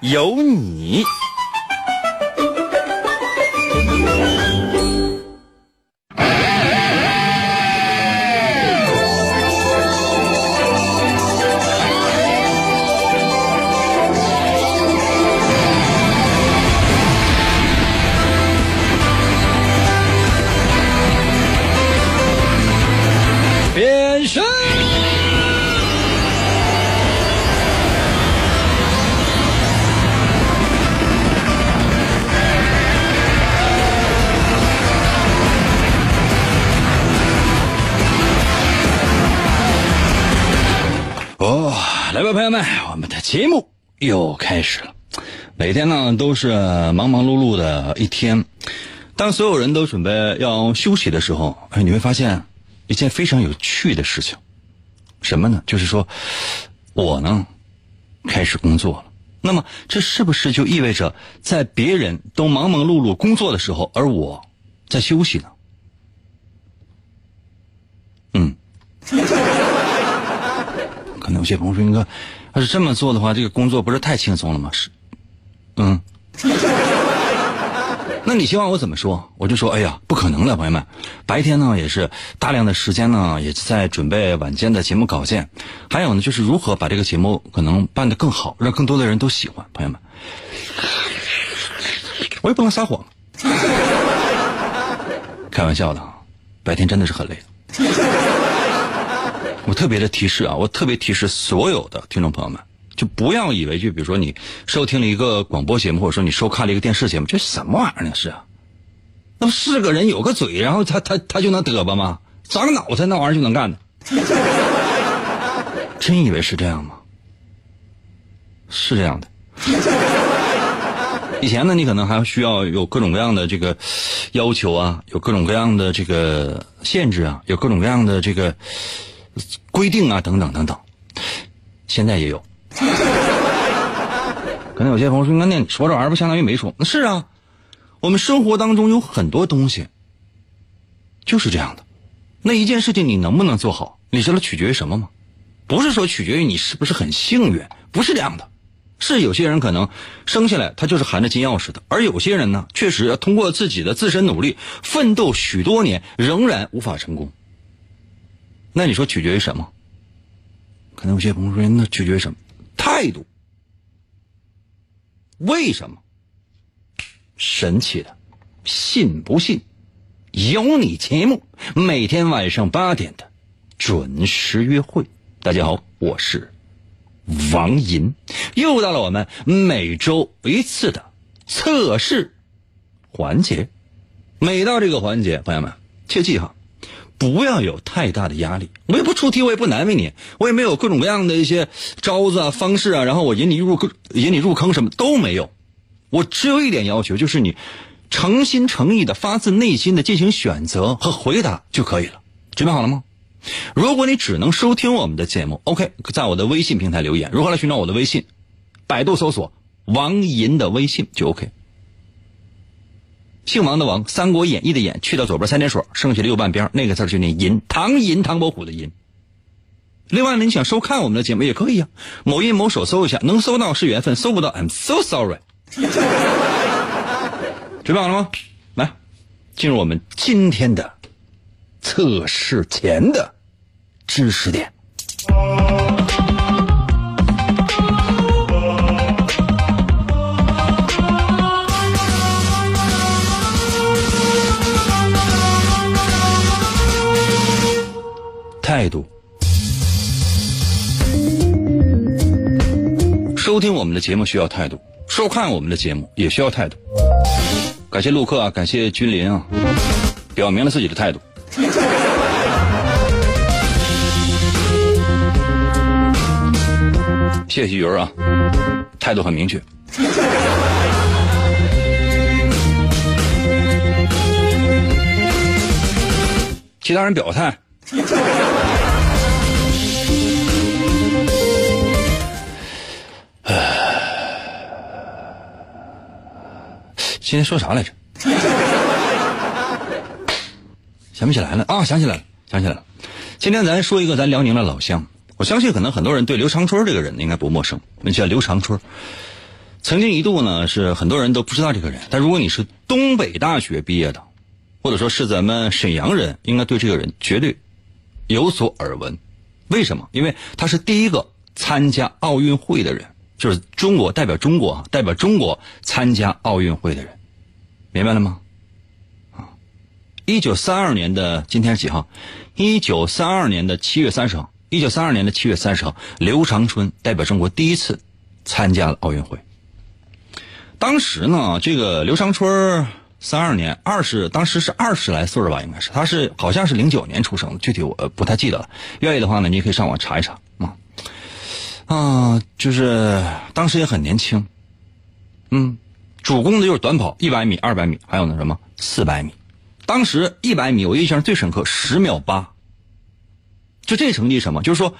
有你。各位，朋友们，我们的节目又开始了。每天呢都是忙忙碌碌的一天，当所有人都准备要休息的时候，哎，你会发现一件非常有趣的事情，什么呢？就是说，我呢开始工作了。那么，这是不是就意味着在别人都忙忙碌碌工作的时候，而我在休息呢？嗯。可能有些朋友说：“英哥，要是这么做的话，这个工作不是太轻松了吗？”是，嗯。那你希望我怎么说？我就说：“哎呀，不可能的，朋友们，白天呢也是大量的时间呢，也在准备晚间的节目稿件，还有呢就是如何把这个节目可能办得更好，让更多的人都喜欢。”朋友们，我也不能撒谎，开玩笑的啊，白天真的是很累。我特别的提示啊，我特别提示所有的听众朋友们，就不要以为就比如说你收听了一个广播节目，或者说你收看了一个电视节目，这什么玩意儿呢？是啊，那不是个人有个嘴，然后他他他就能嘚吧吗？长脑袋那玩意儿就能干的？真以为是这样吗？是这样的。以前呢，你可能还需要有各种各样的这个要求啊，有各种各样的这个限制啊，有各种各样的这个。规定啊，等等等等，现在也有。可能有些朋友说：“那你说这玩意儿不相当于没说？”那是啊，我们生活当中有很多东西就是这样的。那一件事情你能不能做好，你知道取决于什么吗？不是说取决于你是不是很幸运，不是这样的。是有些人可能生下来他就是含着金钥匙的，而有些人呢，确实通过自己的自身努力奋斗许多年，仍然无法成功。那你说取决于什么？可能有些朋友说，那取决于什么？态度。为什么？神奇的，信不信？有你节目，每天晚上八点的准时约会。大家好，我是王银，又到了我们每周一次的测试环节。每到这个环节，朋友们切记哈。不要有太大的压力，我也不出题，我也不难为你，我也没有各种各样的一些招子啊、方式啊，然后我引你入坑、引你入坑什么都没有，我只有一点要求，就是你诚心诚意的、发自内心的进行选择和回答就可以了。准备好了吗？如果你只能收听我们的节目，OK，在我的微信平台留言。如何来寻找我的微信？百度搜索王银的微信就 OK。姓王的王，《三国演义》的演，去掉左边三点水，剩下的右半边那个字就念银，唐银，唐伯虎的银。另外呢，你想收看我们的节目也可以啊，某音某手搜一下，能搜到是缘分，搜不到 I'm so sorry。准备好了吗？来，进入我们今天的测试前的知识点。态度收听我们的节目需要态度，收看我们的节目也需要态度。感谢陆克啊，感谢君临啊，表明了自己的态度。谢谢鱼儿啊，态度很明确。其他人表态。今天说啥来着？想不起来了啊！想起来了，想起来了。今天咱说一个咱辽宁的老乡，我相信可能很多人对刘长春这个人应该不陌生。那叫刘长春，曾经一度呢是很多人都不知道这个人，但如果你是东北大学毕业的，或者说是咱们沈阳人，应该对这个人绝对有所耳闻。为什么？因为他是第一个参加奥运会的人，就是中国代表中国代表中国参加奥运会的人。明白了吗？啊，一九三二年的今天是几号？一九三二年的七月三十号。一九三二年的七月三十号，刘长春代表中国第一次参加了奥运会。当时呢，这个刘长春三二年二十，当时是二十来岁吧，应该是。他是好像是零九年出生的，具体我不太记得了。愿意的话呢，你也可以上网查一查啊。啊，就是当时也很年轻，嗯。主攻的就是短跑，一百米、二百米，还有那什么四百米。当时一百米我印象最深刻，十秒八。就这成绩什么？就是说，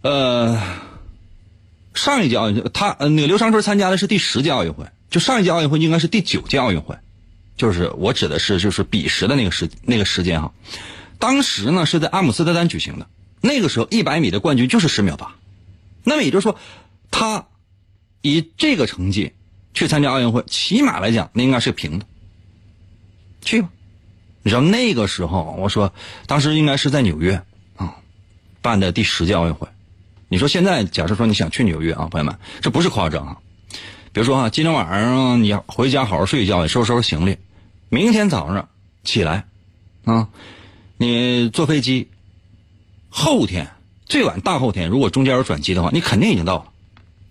呃，上一届奥运他那个刘长春参加的是第十届奥运会，就上一届奥运会应该是第九届奥运会，就是我指的是就是彼时的那个时那个时间哈。当时呢是在阿姆斯特丹举行的，那个时候一百米的冠军就是十秒八，那么也就是说，他以这个成绩。去参加奥运会，起码来讲，那应该是平的。去吧，你知道那个时候，我说当时应该是在纽约啊办的第十届奥运会。你说现在，假设说你想去纽约啊，朋友们，这不是夸张啊。比如说啊，今天晚上你回家好好睡一觉，收拾收拾行李，明天早上起来啊，你坐飞机，后天最晚大后天，如果中间有转机的话，你肯定已经到了。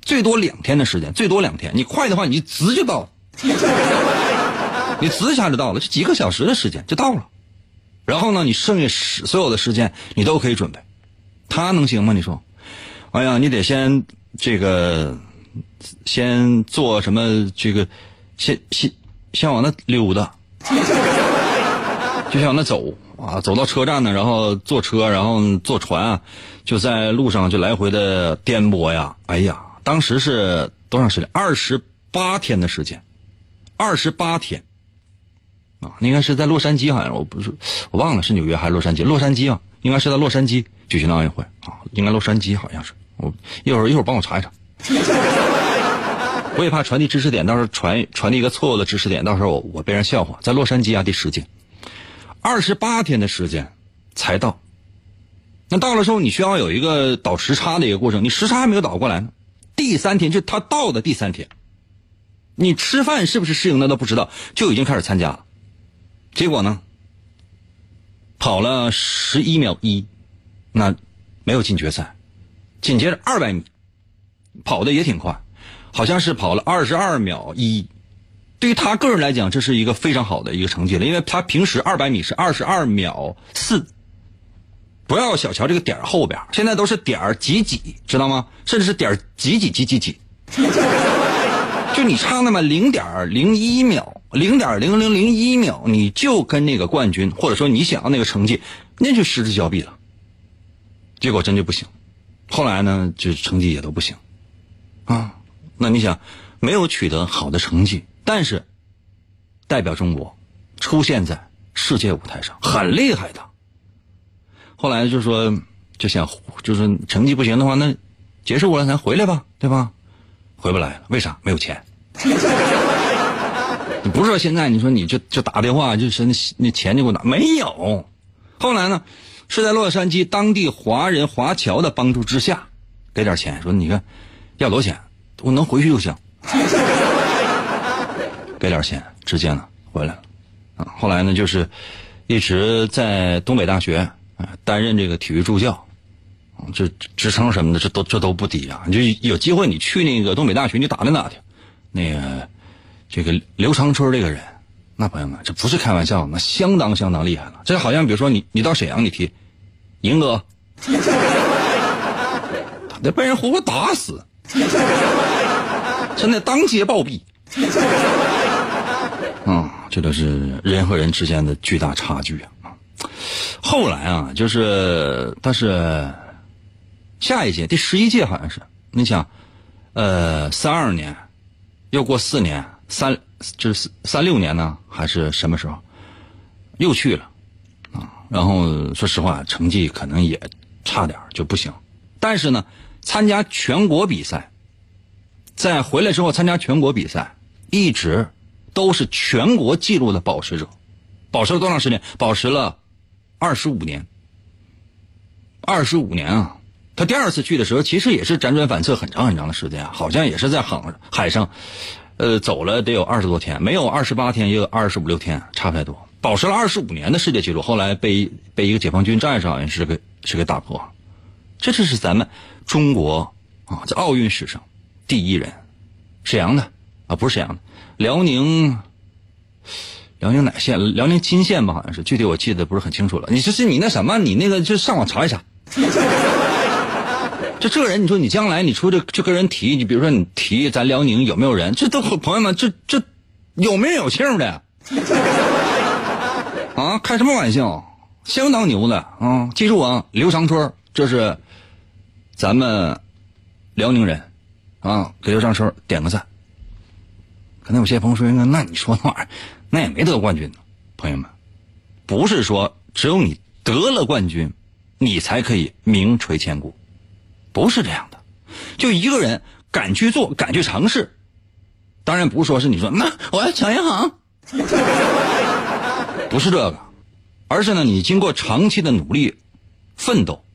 最多两天的时间，最多两天。你快的话，你直就到了，你直一下就到了，就几个小时的时间就到了。然后呢，你剩下时所有的时间你都可以准备。他能行吗？你说？哎呀，你得先这个，先做什么？这个，先先先往那溜达，就想那走啊，走到车站呢，然后坐车，然后坐船啊，就在路上就来回的颠簸呀。哎呀！当时是多长时间？二十八天的时间，二十八天，啊，应该是在洛杉矶，好像我不是我忘了是纽约还是洛杉矶？洛杉矶啊，应该是在洛杉矶举行的奥运会啊，应该洛杉矶好像是。我一会儿一会儿帮我查一查，我也怕传递知识点，到时候传传递一个错误的知识点，到时候我我被人笑话。在洛杉矶啊，第十届，二十八天的时间才到，那到了时候你需要有一个倒时差的一个过程，你时差还没有倒过来呢。第三天就他到的第三天，你吃饭是不是适应的都不知道，就已经开始参加了。结果呢，跑了十一秒一，那没有进决赛。紧接着二百米，跑的也挺快，好像是跑了二十二秒一。对于他个人来讲，这是一个非常好的一个成绩了，因为他平时二百米是二十二秒四。不要小瞧这个点后边，现在都是点几几，知道吗？甚至是点几几几几几，就你差那么零点零一秒，零点零零零一秒，你就跟那个冠军，或者说你想要那个成绩，那就失之交臂了。结果真就不行，后来呢，就成绩也都不行，啊，那你想，没有取得好的成绩，但是代表中国出现在世界舞台上，很厉害的。后来就说，就想就是成绩不行的话，那结束了咱回来吧，对吧？回不来了，为啥？没有钱。你 不是说现在你说你就就打电话，就是那那钱就给我拿，没有。后来呢，是在洛杉矶当地华人华侨的帮助之下，给点钱，说你看要多少钱，我能回去就行。给点钱，直接呢回来了。啊，后来呢就是一直在东北大学。担任这个体育助教，啊这职称什么的，这都这都不低啊！你就有机会，你去那个东北大学，你打听打听，那个这个刘长春这个人，那朋友们，这不是开玩笑，那相当相当厉害了。这好像比如说你你到沈阳，你提赢哥，得被人活活打死，真的当街暴毙。啊，这都是人和人之间的巨大差距啊！后来啊，就是他是下一届第十一届好像是，你想，呃，三二年，又过四年，三就是三六年呢，还是什么时候，又去了啊？然后说实话，成绩可能也差点就不行，但是呢，参加全国比赛，在回来之后参加全国比赛，一直都是全国纪录的保持者，保持了多长时间？保持了。二十五年，二十五年啊！他第二次去的时候，其实也是辗转反侧很长很长的时间，好像也是在海海上，呃，走了得有二十多天，没有二十八天，也有二十五六天，差不太多。保持了二十五年的世界纪录，后来被被一个解放军战士好像是给是给打破。这就是咱们中国啊，在奥运史上第一人，沈阳的啊，不是沈阳的，辽宁。辽宁哪县？辽宁金县吧，好像是。具体我记得不是很清楚了。你这是你那什么？你那个就上网查一查。就这个人，你说你将来你出去就跟人提，你比如说你提咱辽宁有没有人？这都朋友们，这这有名有姓的 啊！开什么玩笑？相当牛的啊！记住啊，刘长春，这是咱们辽宁人啊，给刘长春点个赞。可能有些朋友说：“那你说那玩意儿？”那也没得冠军呢，朋友们，不是说只有你得了冠军，你才可以名垂千古，不是这样的。就一个人敢去做，敢去尝试，当然不是说是你说那我要抢银行，不是这个，而是呢你经过长期的努力奋斗，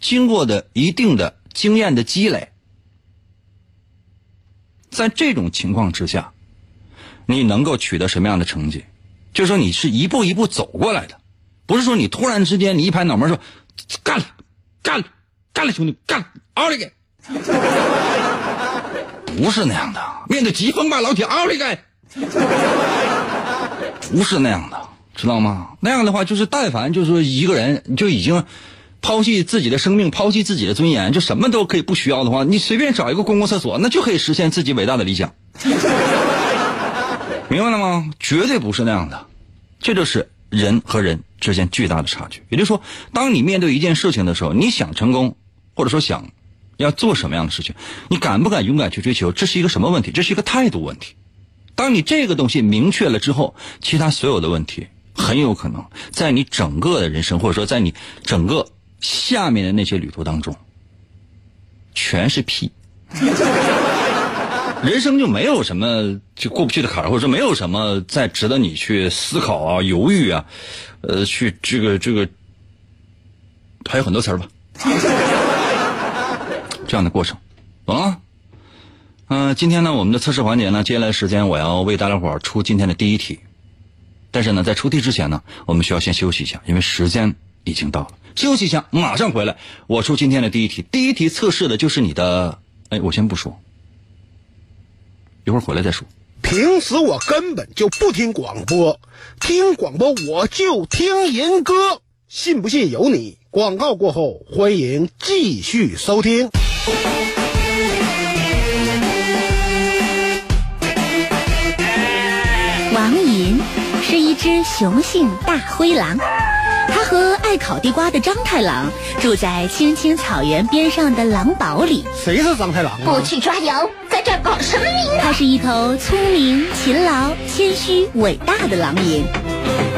经过的一定的经验的积累，在这种情况之下。你能够取得什么样的成绩？就说你是一步一步走过来的，不是说你突然之间你一拍脑门说干了，干了，干了，兄弟干了，奥利给！不是那样的。面对疾风吧，老铁，奥利给！不是那样的，知道吗？那样的话，就是但凡就是说一个人就已经抛弃自己的生命，抛弃自己的尊严，就什么都可以不需要的话，你随便找一个公共厕所，那就可以实现自己伟大的理想。明白了吗？绝对不是那样的，这就是人和人之间巨大的差距。也就是说，当你面对一件事情的时候，你想成功，或者说想要做什么样的事情，你敢不敢勇敢去追求？这是一个什么问题？这是一个态度问题。当你这个东西明确了之后，其他所有的问题很有可能在你整个的人生，或者说在你整个下面的那些旅途当中，全是屁。人生就没有什么就过不去的坎儿，或者说没有什么再值得你去思考啊、犹豫啊，呃，去这个这个，还有很多词儿吧，这样的过程，懂了？嗯，今天呢，我们的测试环节呢，接下来时间我要为大家伙儿出今天的第一题，但是呢，在出题之前呢，我们需要先休息一下，因为时间已经到了，休息一下，马上回来，我出今天的第一题。第一题测试的就是你的，哎，我先不说。一会儿回来再说。平时我根本就不听广播，听广播我就听银歌，信不信由你。广告过后，欢迎继续收听。王银是一只雄性大灰狼。他和爱烤地瓜的张太郎住在青青草原边上的狼堡里。谁是张太郎？不去抓羊，在这搞什么名他是一头聪明、勤劳、谦虚、伟大的狼银。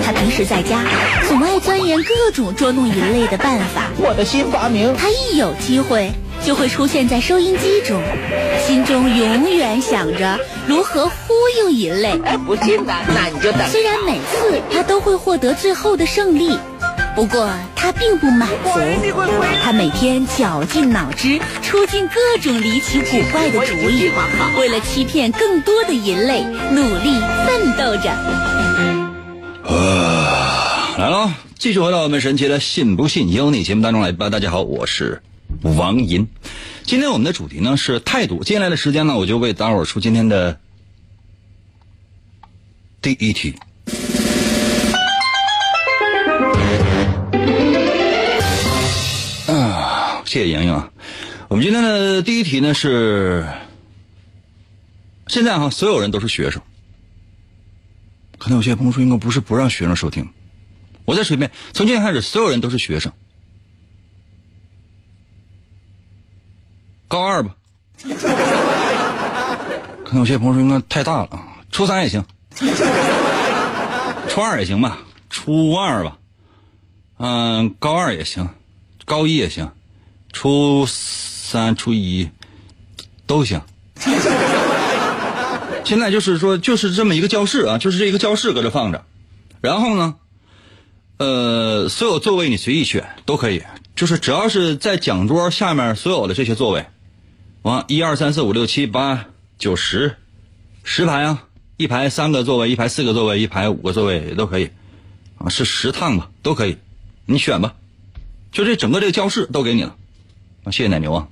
他平时在家总爱钻研各种捉弄人类的办法。我的新发明。他一有机会就会出现在收音机中，心中永远想着如何忽悠人类。哎，不信呢？那你就等。虽然每次他都会获得最后的胜利。不过他并不满足，他每天绞尽脑汁，出尽各种离奇古怪的主意，为了欺骗更多的人类，努力奋斗着。啊，来了，继续回到我们神奇的“信不信由你”节目当中来吧。大家好，我是王银。今天我们的主题呢是态度。接下来的时间呢，我就为大伙儿出今天的第一题。谢谢莹莹啊，我们今天的第一题呢是，现在哈所有人都是学生，可能有些朋友说应该不是不让学生收听，我再说一遍，从今天开始，所有人都是学生。高二吧，可能有些朋友说应该太大了啊，初三也行，初二也行吧，初二吧，嗯，高二也行，高一也行，初三、初一都行。现在就是说，就是这么一个教室啊，就是这一个教室搁这放着，然后呢，呃，所有座位你随意选都可以，就是只要是在讲桌下面所有的这些座位，完一二三四五六七八九十，十排啊，一排三个座位，一排四个座位，一排五个座位也都可以，啊，是十趟吧，都可以，你选吧，就这整个这个教室都给你了，谢谢奶牛啊，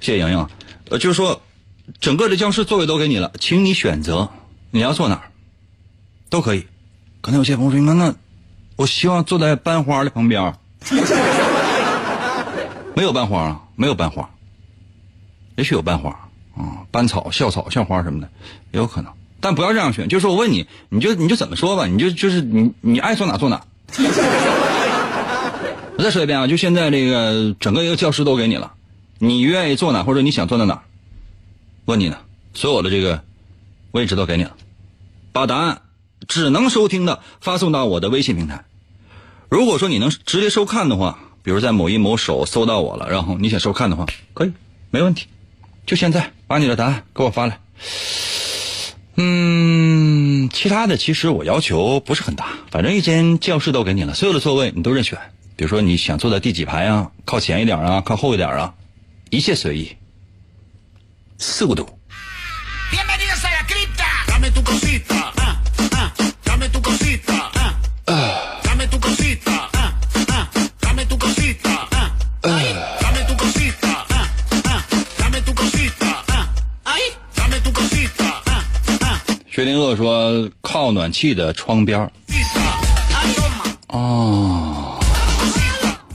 谢谢莹莹，呃，就是说。整个的教室座位都给你了，请你选择你要坐哪儿，都可以。可能有些朋友说：“那那，我希望坐在班花的旁边。”没有班花啊，没有班花。也许有班花啊，班草、校草、校花什么的也有可能，但不要这样选。就是我问你，你就你就怎么说吧，你就就是你你爱坐哪坐哪。我再说一遍啊，就现在这个整个一个教室都给你了，你愿意坐哪或者你想坐在哪？问你呢，所有的这个位置都给你了，把答案只能收听的发送到我的微信平台。如果说你能直接收看的话，比如在某一某手搜到我了，然后你想收看的话，可以，没问题。就现在把你的答案给我发来。嗯，其他的其实我要求不是很大，反正一间教室都给你了，所有的座位你都任选。比如说你想坐在第几排啊，靠前一点啊，靠后一点啊，一切随意。速度。薛定谔说：“靠暖气的窗边哦，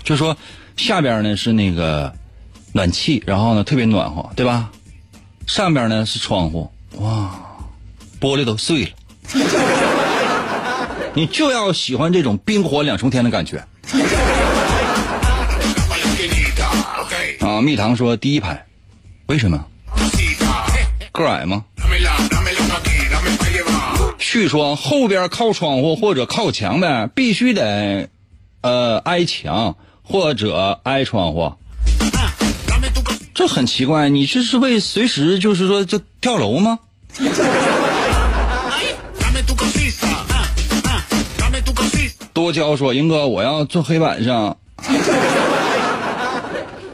就说下边呢是那个暖气，然后呢特别暖和，对吧？上边呢是窗户，哇，玻璃都碎了。你就要喜欢这种冰火两重天的感觉。啊，蜜糖说第一排，为什么？个矮吗？旭说后边靠窗户或者靠墙的必须得，呃，挨墙或者挨窗户。这很奇怪，你这是为随时就是说就跳楼吗？多娇说：“英哥，我要坐黑板上，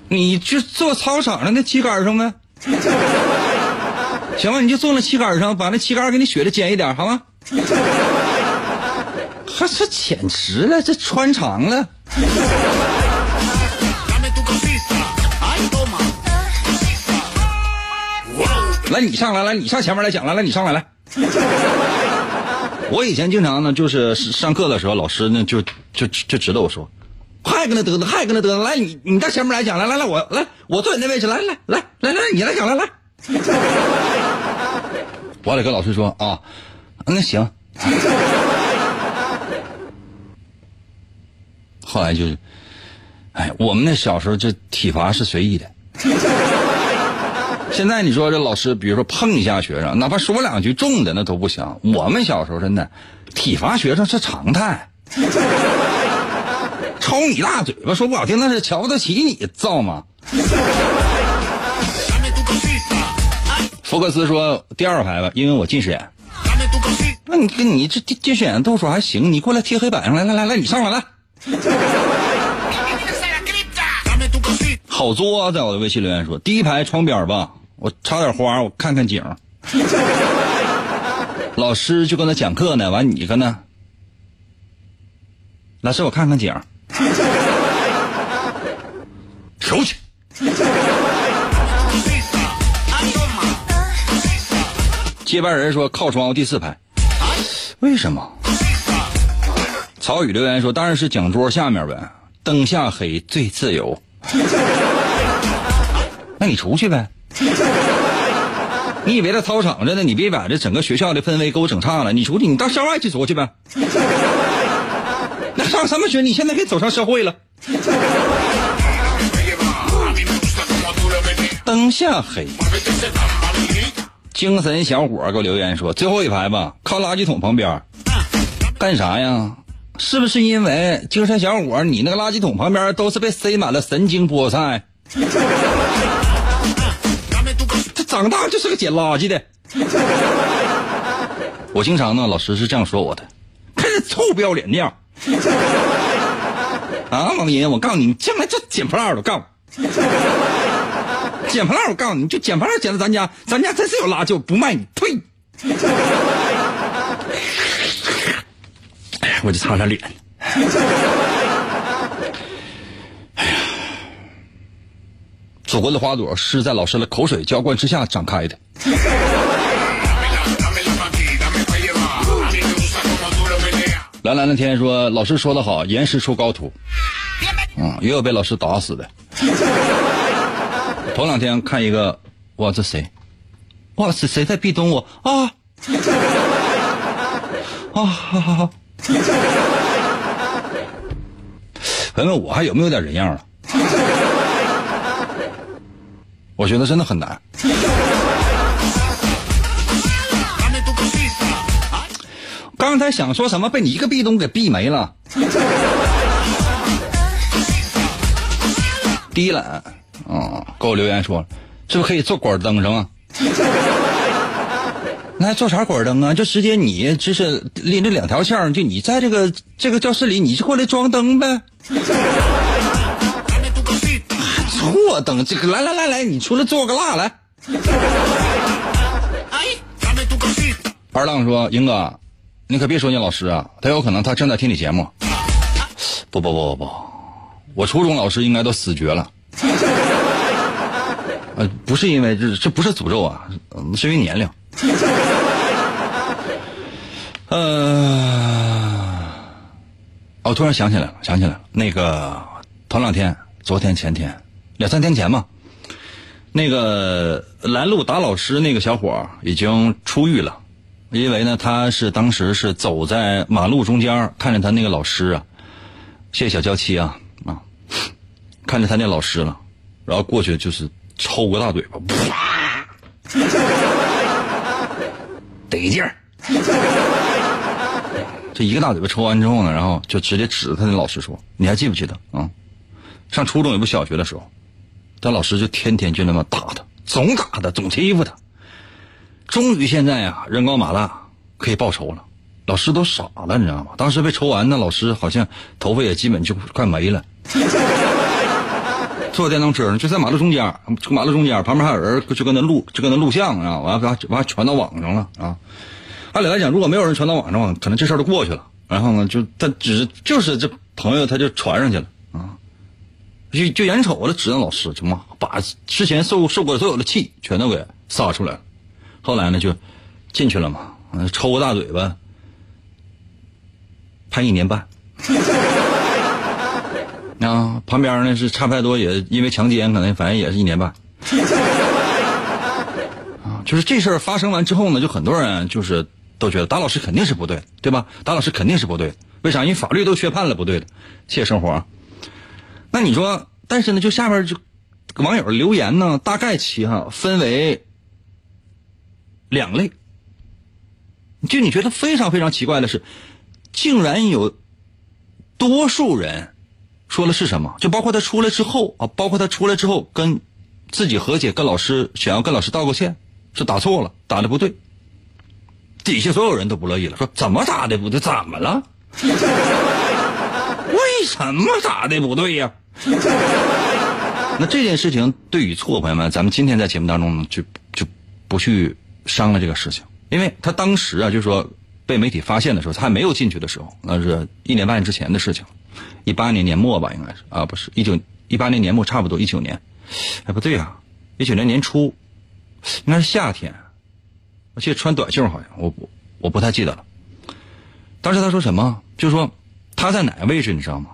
你就坐操场上那旗杆上呗。行吧，你就坐那旗杆上，把那旗杆给你削的尖一点，好吗？还这简直了，这穿肠了。”来，你上来，来，你上前面来讲，来，来，你上来，来。我以前经常呢，就是上课的时候，老师呢就就就指导我说，还跟他嘚嘚，还跟他嘚嘚，来，你你到前面来讲，来来来，我来，我坐你那位置，来来来来来，你来讲，来来。我得跟老师说啊，那行。后来就是，哎，我们那小时候这体罚是随意的。现在你说这老师，比如说碰一下学生，哪怕说两句重的那都不行。我们小时候真的，体罚学生是常态，抽你大嘴巴说不好听那是瞧得起你，造吗？福克斯说第二排吧，因为我近视眼。那你跟你这近视眼度数还行，你过来贴黑板上来，来来来，你上来来。好作啊在我的微信留言说第一排窗边吧。我插点花，我看看景。老师就跟他讲课呢，完你搁那。老师，我看看景。出去。接班人说靠窗户第四排，为什么？曹宇留言说当然是讲桌下面呗，灯下黑最自由。那你出去呗。你以为在操场着呢？你别把这整个学校的氛围给我整差了。你出去，你到校外去说去呗。那上什么学？你现在可以走上社会了。灯下黑，精神小伙给我留言说：“最后一排吧，靠垃圾桶旁边，干啥呀？是不是因为精神小伙你那个垃圾桶旁边都是被塞满了神经菠菜？他长大就是个捡垃圾的。我经常呢，老师是这样说我的，看这臭不要脸的样。啊，王银，我告诉你，你将来就捡破烂的，我告诉。”捡破烂，我告诉你，就捡破烂捡到咱家，咱家真是有垃圾，我不卖你，呸！哎，我就擦擦脸。哎呀，祖国的花朵是在老师的口水浇灌之下长开的。蓝蓝的天说：“老师说的好，严师出高徒。”嗯，也有被老师打死的。头两天看一个，哇，这谁？哇，是谁在壁咚我啊？啊，好好好。问问我还有没有点人样了？我觉得真的很难。刚才想说什么，被你一个壁咚给闭没了。低懒。哦，给我留言说，是不是可以做管灯上啊？那做啥管灯啊？就直接你就是拎着两条线儿，就你在这个这个教室里，你就过来装灯呗。错灯，这个来来来来，你出来做个蜡来。二浪说：“英哥，你可别说你老师啊，他有可能他正在听你节目。”不不不不不，我初中老师应该都死绝了。呃，不是因为这，这不是诅咒啊，是因为年龄。呃，哦，突然想起来了，想起来了，那个头两天，昨天、前天，两三天前嘛，那个拦路打老师那个小伙已经出狱了，因为呢，他是当时是走在马路中间，看着他那个老师啊，谢谢小娇妻啊啊，看着他那老师了，然后过去就是。抽个大嘴巴，啪，得劲儿。一个大嘴巴抽完之后呢，然后就直接指着他的老师说：“你还记不记得啊？上初中也不小学的时候，他老师就天天就那么打他，总打他，总欺负他。终于现在啊，人高马大，可以报仇了。老师都傻了，你知道吗？当时被抽完，那老师好像头发也基本就快没了。”坐电动车呢，就在马路中间，马路中间旁边还有人，就跟那录，就跟那录像啊，完完完传到网上了啊。按理来讲，如果没有人传到网上，可能这事儿都过去了。然后呢，就他只是就是这朋友他就传上去了啊，就就眼瞅着指着老师就骂，把之前受受过所有的气全都给撒出来了。后来呢，就进去了嘛，抽个大嘴巴，判一年半。啊，旁边呢是差不太多，也因为强奸，可能反正也是一年半。啊，就是这事儿发生完之后呢，就很多人就是都觉得打老师肯定是不对，对吧？打老师肯定是不对，为啥？因为法律都宣判了不对的。谢谢生活。那你说，但是呢，就下面就网友留言呢，大概其哈分为两类。就你觉得非常非常奇怪的是，竟然有多数人。说的是什么？就包括他出来之后啊，包括他出来之后跟自己和解，跟老师想要跟老师道个歉，是打错了，打的不对。底下所有人都不乐意了，说怎么打的不对？怎么了？为什么打的不对呀？那这件事情对与错，朋友们，咱们今天在节目当中呢，就就不去商量这个事情，因为他当时啊，就说被媒体发现的时候，他还没有进去的时候，那是一年半之前的事情。一八年年末吧，应该是啊，不是一九一八年年末，差不多一九年，哎，不对啊，一九年年初，应该是夏天，记得穿短袖，好像我我我不太记得了。当时他说什么？就说他在哪个位置，你知道吗？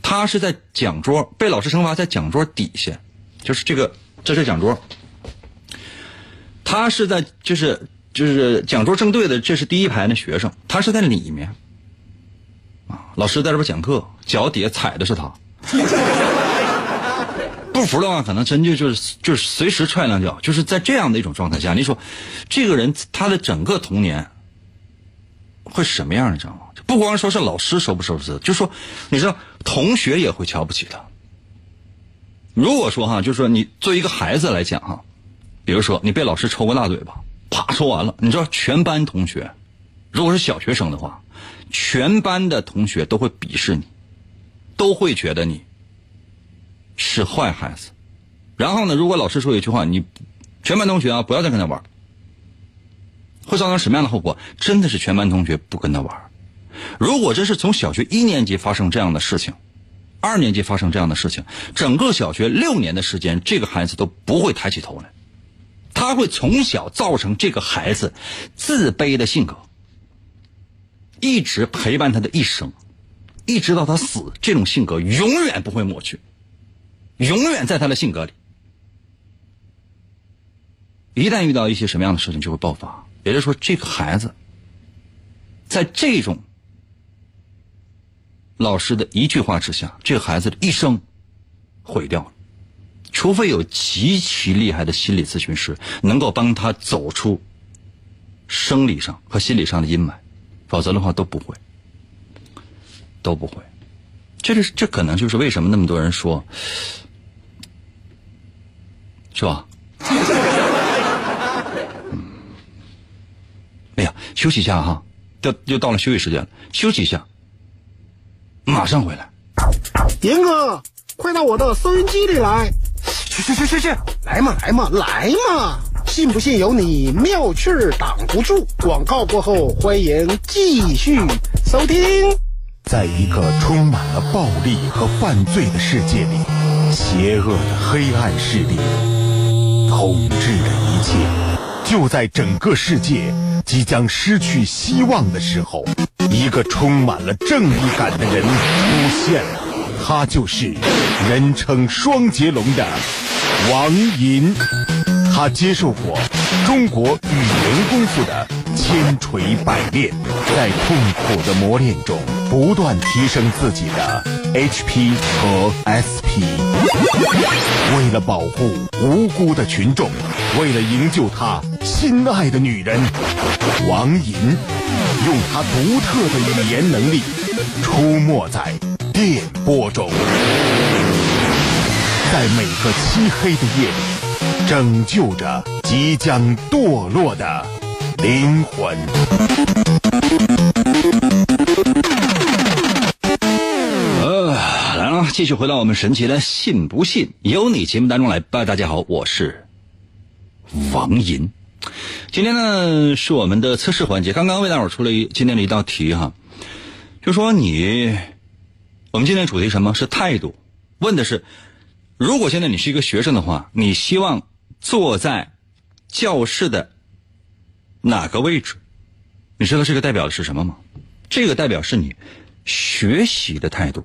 他是在讲桌，被老师惩罚在讲桌底下，就是这个，这是讲桌。他是在就是就是讲桌正对的，这是第一排那学生，他是在里面。啊老师在这边讲课，脚底下踩的是他。不服的话，可能真就就是就是随时踹两脚。就是在这样的一种状态下，你说，这个人他的整个童年会什么样？你知道吗？不光说是老师收不收拾，就说你知道，同学也会瞧不起他。如果说哈，就是说你作为一个孩子来讲哈，比如说你被老师抽个大嘴巴，啪抽完了，你知道全班同学，如果是小学生的话，全班的同学都会鄙视你，都会觉得你。是坏孩子，然后呢？如果老师说一句话，你全班同学啊，不要再跟他玩，会造成什么样的后果？真的是全班同学不跟他玩。如果这是从小学一年级发生这样的事情，二年级发生这样的事情，整个小学六年的时间，这个孩子都不会抬起头来，他会从小造成这个孩子自卑的性格，一直陪伴他的一生，一直到他死，这种性格永远不会抹去。永远在他的性格里，一旦遇到一些什么样的事情，就会爆发。也就是说，这个孩子在这种老师的一句话之下，这个孩子的一生毁掉了。除非有极其厉害的心理咨询师能够帮他走出生理上和心理上的阴霾，否则的话都不会，都不会。这是这可能就是为什么那么多人说。是吧？哎呀，休息一下哈，又又到了休息时间了，休息一下，马上回来。严哥，快到我的收音机里来！去去去去去，来嘛来嘛来嘛！信不信由你，妙趣儿挡不住。广告过后，欢迎继续收听。在一个充满了暴力和犯罪的世界里，邪恶的黑暗势力。统治着一切，就在整个世界即将失去希望的时候，一个充满了正义感的人出现了。他就是人称双截龙的王银。他接受过中国语言功夫的千锤百炼，在痛苦的磨练中不断提升自己的 HP 和 SP。为了保护无辜的群众，为了营救他心爱的女人，王银用他独特的语言能力出没在电波中，在每个漆黑的夜里。拯救着即将堕落的灵魂。呃，来了，继续回到我们神奇的“信不信由你”节目当中来吧。大家好，我是王银。今天呢是我们的测试环节，刚刚为大伙出了一今天的一道题哈，就说你，我们今天主题什么是态度？问的是，如果现在你是一个学生的话，你希望。坐在教室的哪个位置？你知道这个代表的是什么吗？这个代表是你学习的态度。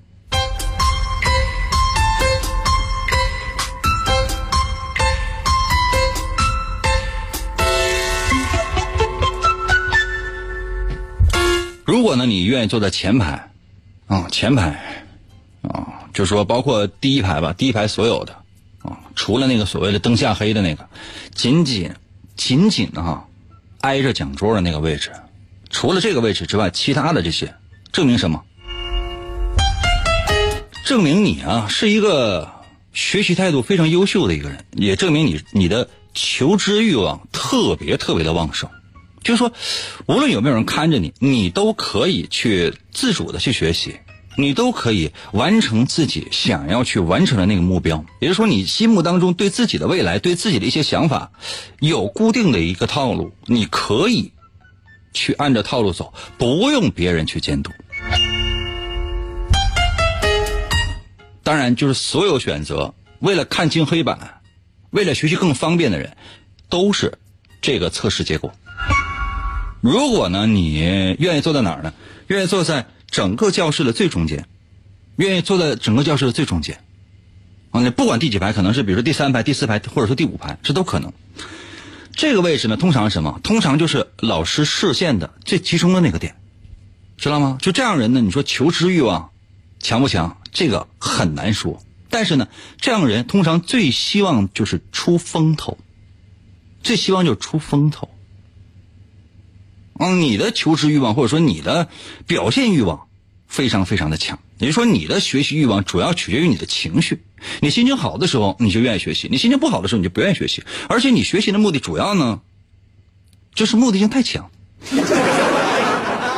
如果呢，你愿意坐在前排，啊，前排，啊，就说包括第一排吧，第一排所有的。啊除了那个所谓的灯下黑的那个，仅仅仅仅的哈，挨着讲桌的那个位置，除了这个位置之外，其他的这些证明什么？证明你啊是一个学习态度非常优秀的一个人，也证明你你的求知欲望特别特别的旺盛。就是说，无论有没有人看着你，你都可以去自主的去学习。你都可以完成自己想要去完成的那个目标，也就是说，你心目当中对自己的未来、对自己的一些想法，有固定的一个套路，你可以去按照套路走，不用别人去监督。当然，就是所有选择为了看清黑板、为了学习更方便的人，都是这个测试结果。如果呢，你愿意坐在哪儿呢？愿意坐在。整个教室的最中间，愿意坐在整个教室的最中间，啊，你不管第几排，可能是比如说第三排、第四排，或者说第五排，这都可能。这个位置呢，通常是什么？通常就是老师视线的最集中的那个点，知道吗？就这样人呢，你说求知欲望强不强？这个很难说。但是呢，这样人通常最希望就是出风头，最希望就是出风头。嗯，你的求知欲望或者说你的表现欲望非常非常的强，也就是说你的学习欲望主要取决于你的情绪。你心情好的时候，你就愿意学习；你心情不好的时候，你就不愿意学习。而且你学习的目的主要呢，就是目的性太强。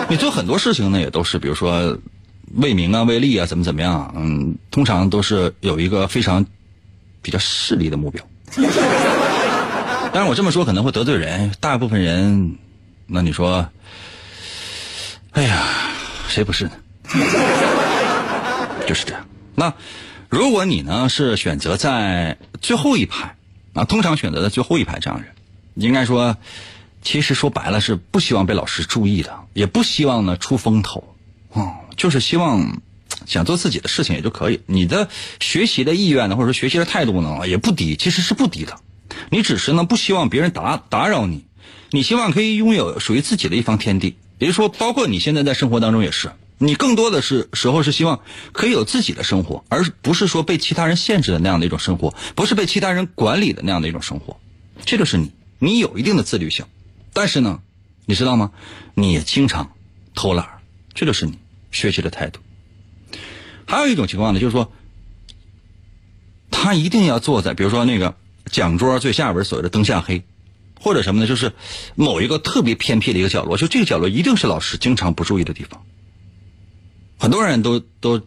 你做很多事情呢，也都是比如说为名啊、为利啊，怎么怎么样？嗯，通常都是有一个非常比较势利的目标。当然，我这么说可能会得罪人，大部分人。那你说，哎呀，谁不是呢？就是这样。那如果你呢是选择在最后一排啊，通常选择在最后一排这样人，应该说，其实说白了是不希望被老师注意的，也不希望呢出风头，哦，就是希望想做自己的事情也就可以。你的学习的意愿呢，或者说学习的态度呢，也不低，其实是不低的。你只是呢不希望别人打打扰你。你希望可以拥有属于自己的一方天地，也就是说，包括你现在在生活当中也是，你更多的是时候是希望可以有自己的生活，而不是说被其他人限制的那样的一种生活，不是被其他人管理的那样的一种生活。这就是你，你有一定的自律性，但是呢，你知道吗？你也经常偷懒，这就是你学习的态度。还有一种情况呢，就是说，他一定要坐在比如说那个讲桌最下边所谓的灯下黑。或者什么呢？就是某一个特别偏僻的一个角落，就这个角落一定是老师经常不注意的地方。很多人都都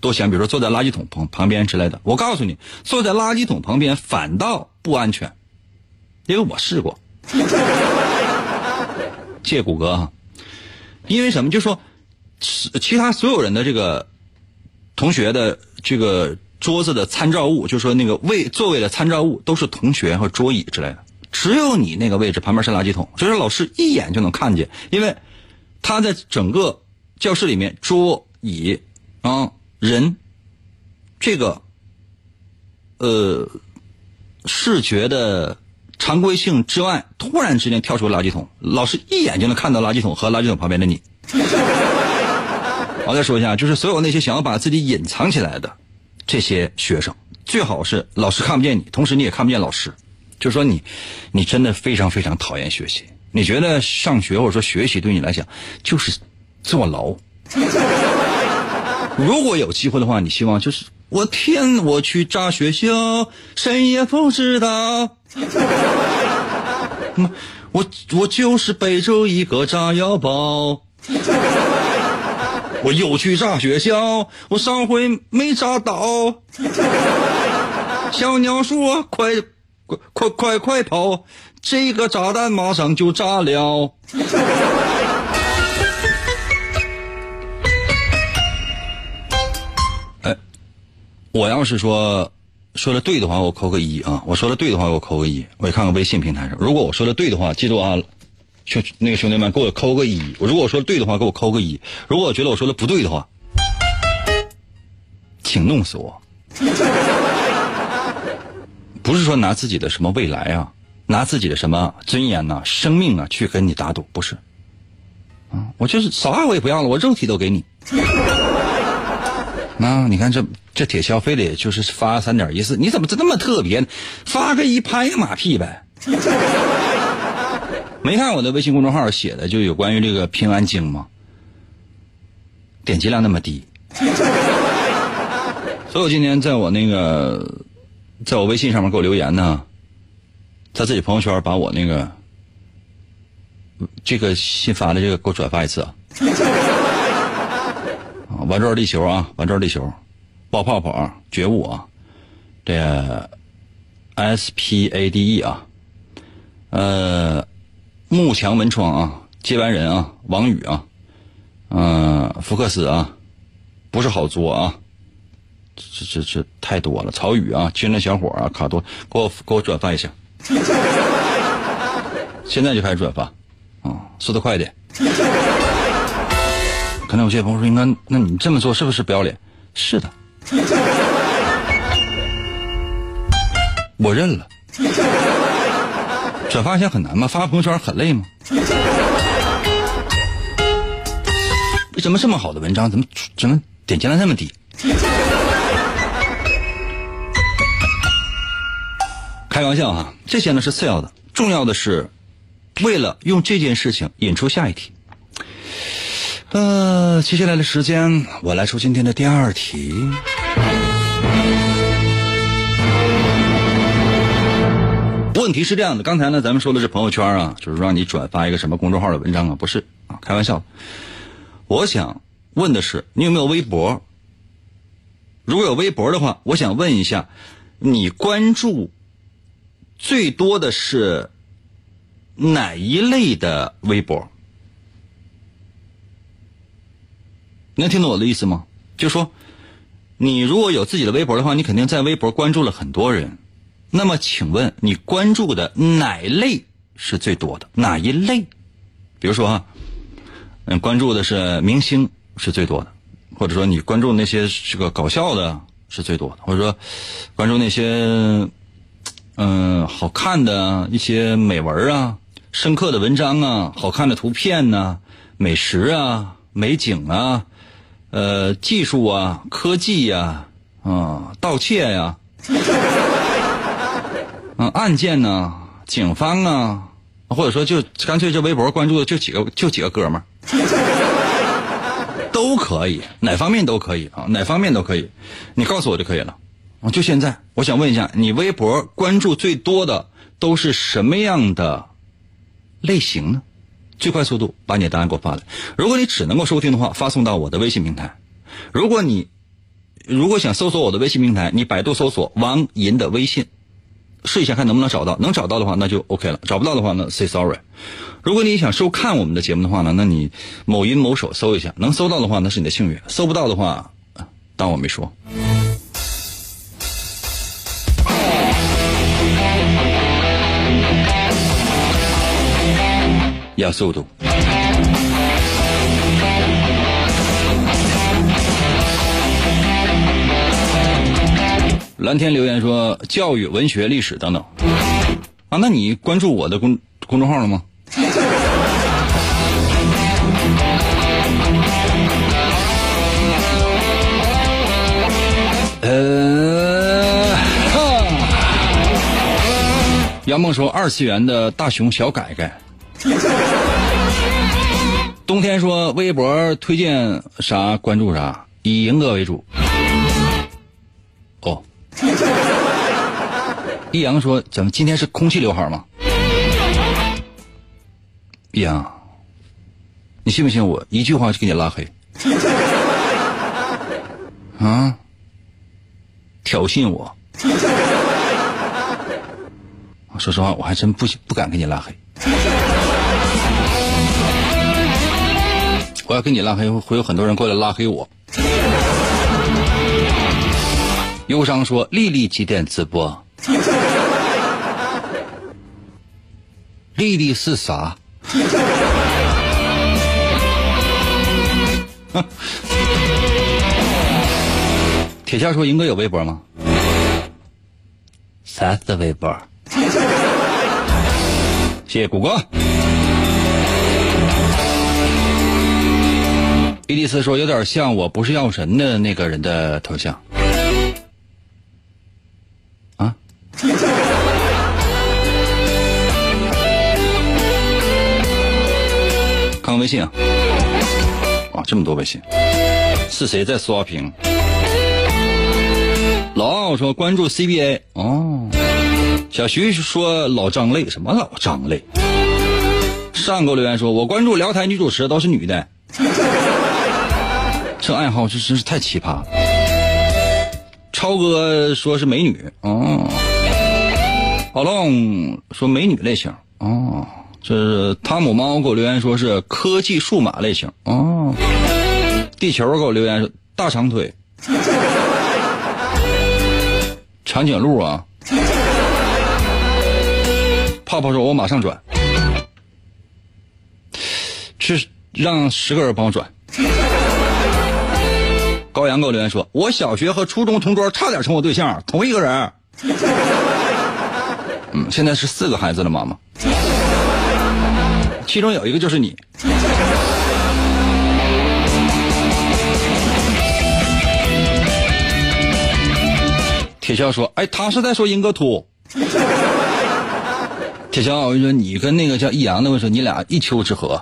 都想，比如说坐在垃圾桶旁旁边之类的。我告诉你，坐在垃圾桶旁边反倒不安全，因为我试过。谢谷歌哈，因为什么？就说其他所有人的这个同学的这个桌子的参照物，就说那个位座位的参照物都是同学和桌椅之类的。只有你那个位置旁边是垃圾桶，就是老师一眼就能看见，因为他在整个教室里面桌乙啊人这个呃视觉的常规性之外，突然之间跳出垃圾桶，老师一眼就能看到垃圾桶和垃圾桶旁边的你。我再说一下，就是所有那些想要把自己隐藏起来的这些学生，最好是老师看不见你，同时你也看不见老师。就说你，你真的非常非常讨厌学习。你觉得上学或者说学习对你来讲就是坐牢。如果有机会的话，你希望就是我天，我去炸学校，谁也不知道。我我就是背着一个炸药包，我又去炸学校，我上回没炸到。小鸟说：“快。”快快快快跑！这个炸弹马上就炸了。我要是说说的对的话，我扣个一啊！我说的对的话，我扣个一。我也看看微信平台上，如果我说的对的话，记住啊，兄那个兄弟们给我扣个一。我如果我说的对的话，给我扣个一。如果我觉得我说的不对的话，请弄死我。不是说拿自己的什么未来啊，拿自己的什么尊严呐、生命啊去跟你打赌，不是。啊，我就是啥我也不要了，我肉体都给你。那你看这这铁锹非得就是发三点一四，你怎么这那么特别呢？发个一拍个马屁呗。没看我的微信公众号写的就有关于这个平安经吗？点击量那么低。所以我今天在我那个。在我微信上面给我留言呢，在自己朋友圈把我那个这个新发的这个给我转发一次啊！玩转地球啊，玩转地球，爆泡泡啊，觉悟啊，这 S P A D E 啊，呃，幕墙门窗啊，接班人啊，王宇啊，嗯，福克斯啊，不是好作啊。这这这太多了，曹宇啊，青年小伙啊，卡多，给我给我转发一下，现在就开始转发，啊，速度快点。可能有些朋友说，应该，那你这么做是不是不要脸？是的，我认了。转发一下很难吗？发朋友圈很累吗？为什么这么好的文章，怎么怎么点击量那么低？开玩笑哈，这些呢是次要的，重要的是为了用这件事情引出下一题。呃，接下来的时间我来出今天的第二题。问题是这样的，刚才呢咱们说的是朋友圈啊，就是让你转发一个什么公众号的文章啊，不是啊，开玩笑。我想问的是，你有没有微博？如果有微博的话，我想问一下，你关注。最多的是哪一类的微博？能听懂我的意思吗？就说你如果有自己的微博的话，你肯定在微博关注了很多人。那么，请问你关注的哪类是最多的？哪一类？比如说啊，嗯，关注的是明星是最多的，或者说你关注那些这个搞笑的是最多的，或者说关注那些。嗯，好看的一些美文啊，深刻的文章啊，好看的图片呐，美食啊，美景啊，呃，技术啊，科技呀，啊，盗窃呀，嗯，案件呢，警方啊，或者说就干脆这微博关注的就几个就几个哥们儿，都可以，哪方面都可以啊，哪方面都可以，你告诉我就可以了。就现在，我想问一下，你微博关注最多的都是什么样的类型呢？最快速度把你的答案给我发来。如果你只能够收听的话，发送到我的微信平台。如果你如果想搜索我的微信平台，你百度搜索王银的微信，试一下看能不能找到。能找到的话，那就 OK 了；找不到的话呢，say sorry。如果你想收看我们的节目的话呢，那你某音某手搜一下，能搜到的话那是你的幸运；搜不到的话，当我没说。要速度。蓝天留言说：教育、文学、历史等等。啊，那你关注我的公公众号了吗？呃，杨梦说：二次元的大熊小改改。冬天说微博推荐啥关注啥，以赢哥为主。哦，易阳说怎么今天是空气刘海吗？易阳，你信不信我一句话就给你拉黑？啊？挑衅我？说实话，我还真不不敢给你拉黑。我要给你拉黑，会有很多人过来拉黑我。忧伤说：“丽丽几点直播？” 丽丽是啥？铁锹说：“英哥有微博吗？” 啥子微博？谢谢谷歌。伊丽丝说：“有点像我不是药神的那个人的头像。”啊？看看微信啊！哇，这么多微信，是谁在刷屏？老奥说：“关注 CBA。”哦。小徐说：“老张累什么？老张累？”上个留言说：“我关注辽台女主持都是女的。”这爱好是真是太奇葩。了。超哥说是美女。哦，老龙说美女类型。哦，这是汤姆猫给我留言说是科技数码类型。哦，地球给我留言说大长腿，长颈鹿啊，泡泡说我马上转，去让十个人帮我转。高阳给我留言说：“我小学和初中同桌差点成我对象，同一个人。”嗯，现在是四个孩子的妈妈，其中有一个就是你。铁锹说：“哎，他是在说英哥秃。”铁锹，我跟你说，你跟那个叫易阳的，我说你俩一丘之貉。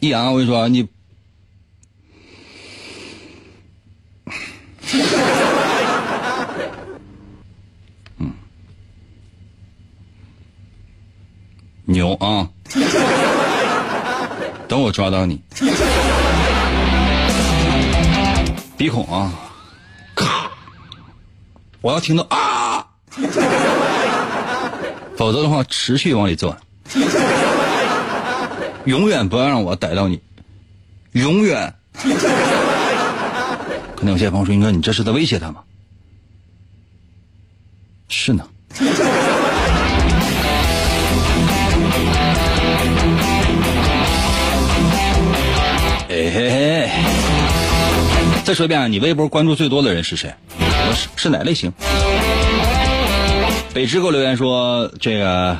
易阳，我跟你说，你嗯牛啊！等我抓到你，鼻孔啊！咔！我要听到啊！否则的话，持续往里钻，永远不要让我逮到你，永远。可能有些朋友说：“英哥，你这是在威胁他吗？”是呢。嘿嘿嘿！再说一遍啊，你微博关注最多的人是谁？是是哪类型？北芝给我留言说，这个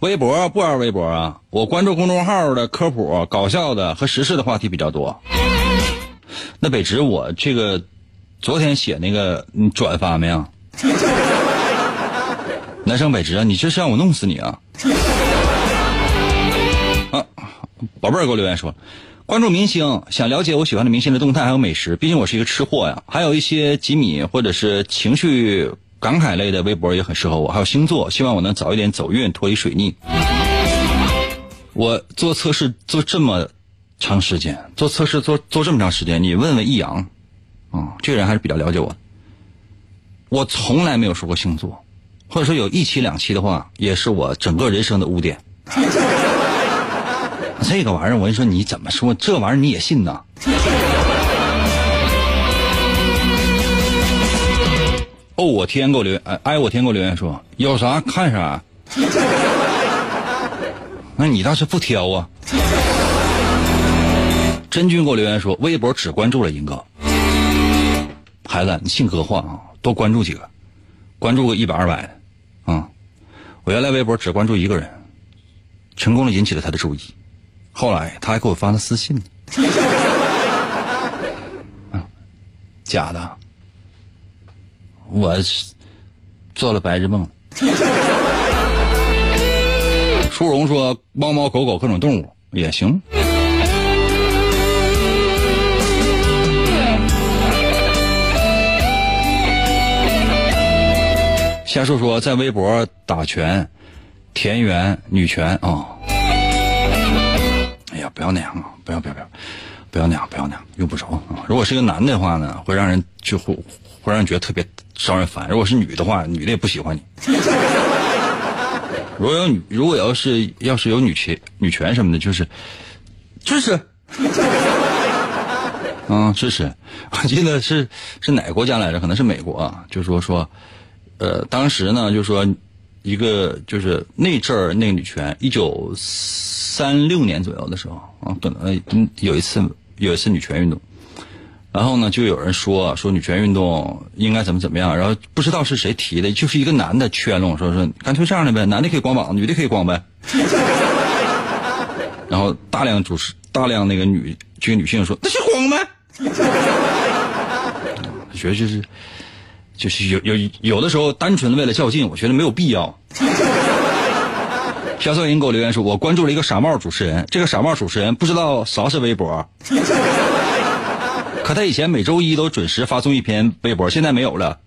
微博不玩微博啊，我关注公众号的科普、搞笑的和时事的话题比较多。那北直，我这个昨天写那个，你转发没有？男生北直，你这是让我弄死你啊！啊，宝贝儿给我留言说。关注明星，想了解我喜欢的明星的动态还有美食，毕竟我是一个吃货呀。还有一些吉米或者是情绪感慨类的微博也很适合我。还有星座，希望我能早一点走运，脱离水逆。我做测试做这么长时间，做测试做做这么长时间，你问问易阳，啊，这个人还是比较了解我。我从来没有说过星座，或者说有一期两期的话，也是我整个人生的污点。这个玩意儿，我跟你说，你怎么说这玩意儿你也信呐？哦，我天给我留言，哎，我天给我留言说有啥看啥。那你倒是不挑啊？真君给我留言说，微博只关注了一个孩子，你信哥话啊，多关注几个，关注个一百二百的啊。我原来微博只关注一个人，成功的引起了他的注意。后来他还给我发了私信呢，假的，我做了白日梦。舒荣说：猫猫狗狗各种动物也行。夏树说：在微博打拳，田园女权啊。哎呀不要那样啊！不要不要不要，不要那样，不要那样，用不着啊！如果是个男的话呢，会让人就会会让人觉得特别招人烦；如果是女的话，女的也不喜欢你。如果有女，如果要是要是有女权女权什么的，就是支持，啊支持！我记得是是哪个国家来着？可能是美国啊。就说说，呃，当时呢，就说一个就是那阵儿那个女权，一九。三六年左右的时候啊，可能有一次有一次女权运动，然后呢，就有人说说女权运动应该怎么怎么样，然后不知道是谁提的，就是一个男的圈拢说说干脆这样的呗，男的可以光膀子，女的可以光呗。然后大量主持大量那个女这个女性说那就光呗。觉得就是就是有有有的时候单纯的为了较劲，我觉得没有必要。小色音给我留言说：“我关注了一个傻帽主持人，这个傻帽主持人不知道啥是微博，可他以前每周一都准时发送一篇微博，现在没有了。”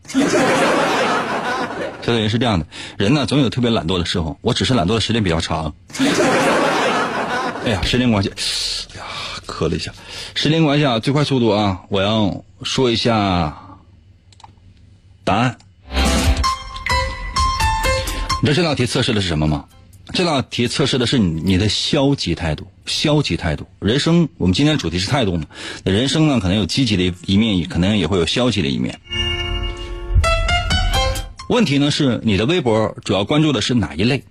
小色音是这样的，人呢总有特别懒惰的时候，我只是懒惰的时间比较长。哎呀，时间关系，哎呀，磕了一下。时间关系啊，最快速度啊，我要说一下答案。你知道这道题测试的是什么吗？这道题测试的是你你的消极态度，消极态度。人生，我们今天主题是态度嘛？人生呢，可能有积极的一面，也可能也会有消极的一面。问题呢是，你的微博主要关注的是哪一类？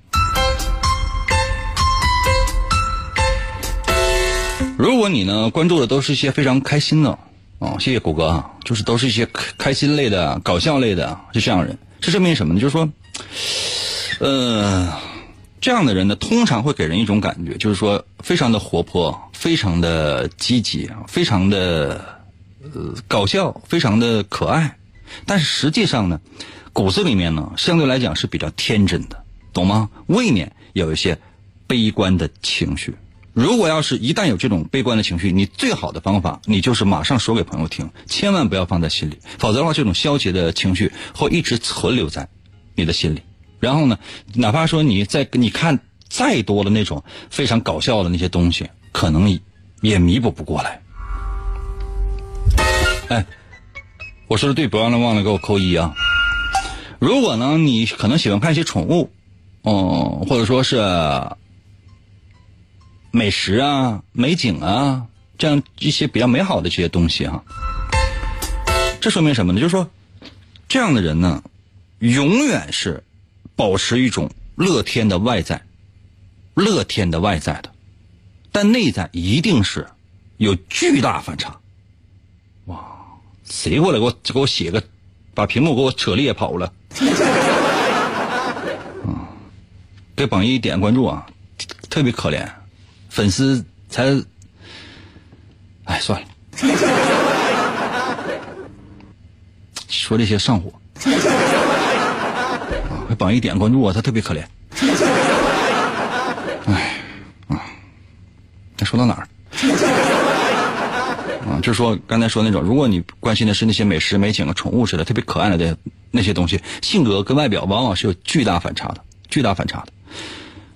如果你呢关注的都是一些非常开心的，哦，谢谢谷歌啊，就是都是一些开开心类的、搞笑类的，是这样人，这证明什么呢？就是说，呃。这样的人呢，通常会给人一种感觉，就是说非常的活泼，非常的积极，非常的呃搞笑，非常的可爱，但是实际上呢，骨子里面呢，相对来讲是比较天真的，懂吗？未免有一些悲观的情绪。如果要是一旦有这种悲观的情绪，你最好的方法，你就是马上说给朋友听，千万不要放在心里，否则的话，这种消极的情绪会一直存留在你的心里。然后呢，哪怕说你在你看再多的那种非常搞笑的那些东西，可能也弥补不过来。哎，我说的对，不要忘了给我扣一啊！如果呢，你可能喜欢看一些宠物，嗯，或者说是。美食啊，美景啊，这样一些比较美好的这些东西哈，这说明什么呢？就是说，这样的人呢，永远是保持一种乐天的外在，乐天的外在的，但内在一定是有巨大反差。哇，谁过来给我给我写个，把屏幕给我扯裂跑了？啊，给榜一点关注啊，特别可怜。粉丝才，哎，算了，说这些上火。啊，榜一点关注我，他特别可怜。哎，啊，那说到哪儿？啊，就是说刚才说那种，如果你关心的是那些美食、美景、宠物似的特别可爱的那些东西，性格跟外表往往是有巨大反差的，巨大反差的。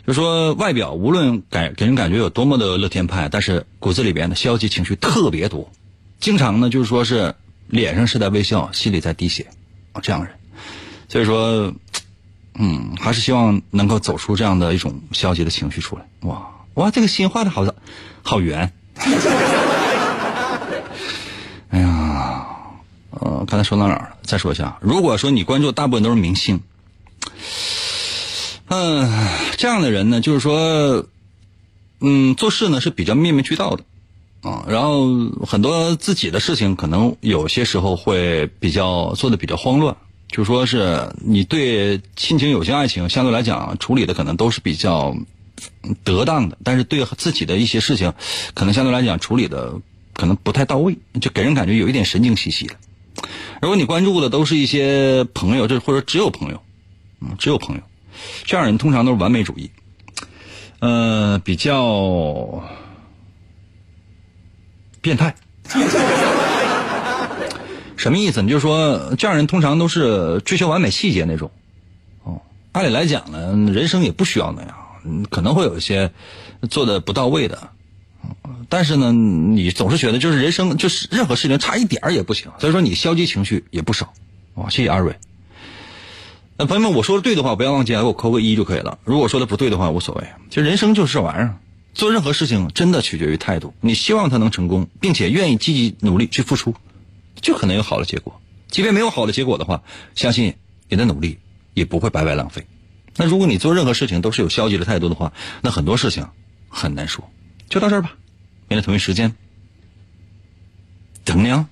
就说外表无论感给人感觉有多么的乐天派，但是骨子里边的消极情绪特别多，经常呢就是说是脸上是在微笑，心里在滴血啊这样人，所以说，嗯，还是希望能够走出这样的一种消极的情绪出来。哇哇，这个心画的好，好圆。哎呀，呃，刚才说到哪儿了？再说一下，如果说你关注大部分都是明星。嗯，这样的人呢，就是说，嗯，做事呢是比较面面俱到的，啊，然后很多自己的事情可能有些时候会比较做的比较慌乱，就说是你对亲情、友情、爱情相对来讲处理的可能都是比较得当的，但是对自己的一些事情，可能相对来讲处理的可能不太到位，就给人感觉有一点神经兮兮的。如果你关注的都是一些朋友，这或者只有朋友，嗯，只有朋友。这样人通常都是完美主义，呃，比较变态。什么意思？你就说这样人通常都是追求完美细节那种。哦，按理来讲呢，人生也不需要那样，可能会有一些做的不到位的。但是呢，你总是觉得就是人生就是任何事情差一点也不行，所以说你消极情绪也不少。哦，谢谢二位。那朋友们，我说的对的话，不要忘记给我扣个一就可以了。如果说的不对的话，无所谓。其实人生就是这玩意儿，做任何事情真的取决于态度。你希望他能成功，并且愿意积极努力去付出，就可能有好的结果。即便没有好的结果的话，相信你的努力也不会白白浪费。那如果你做任何事情都是有消极的态度的话，那很多事情很难说。就到这儿吧，明天同一时间等你啊。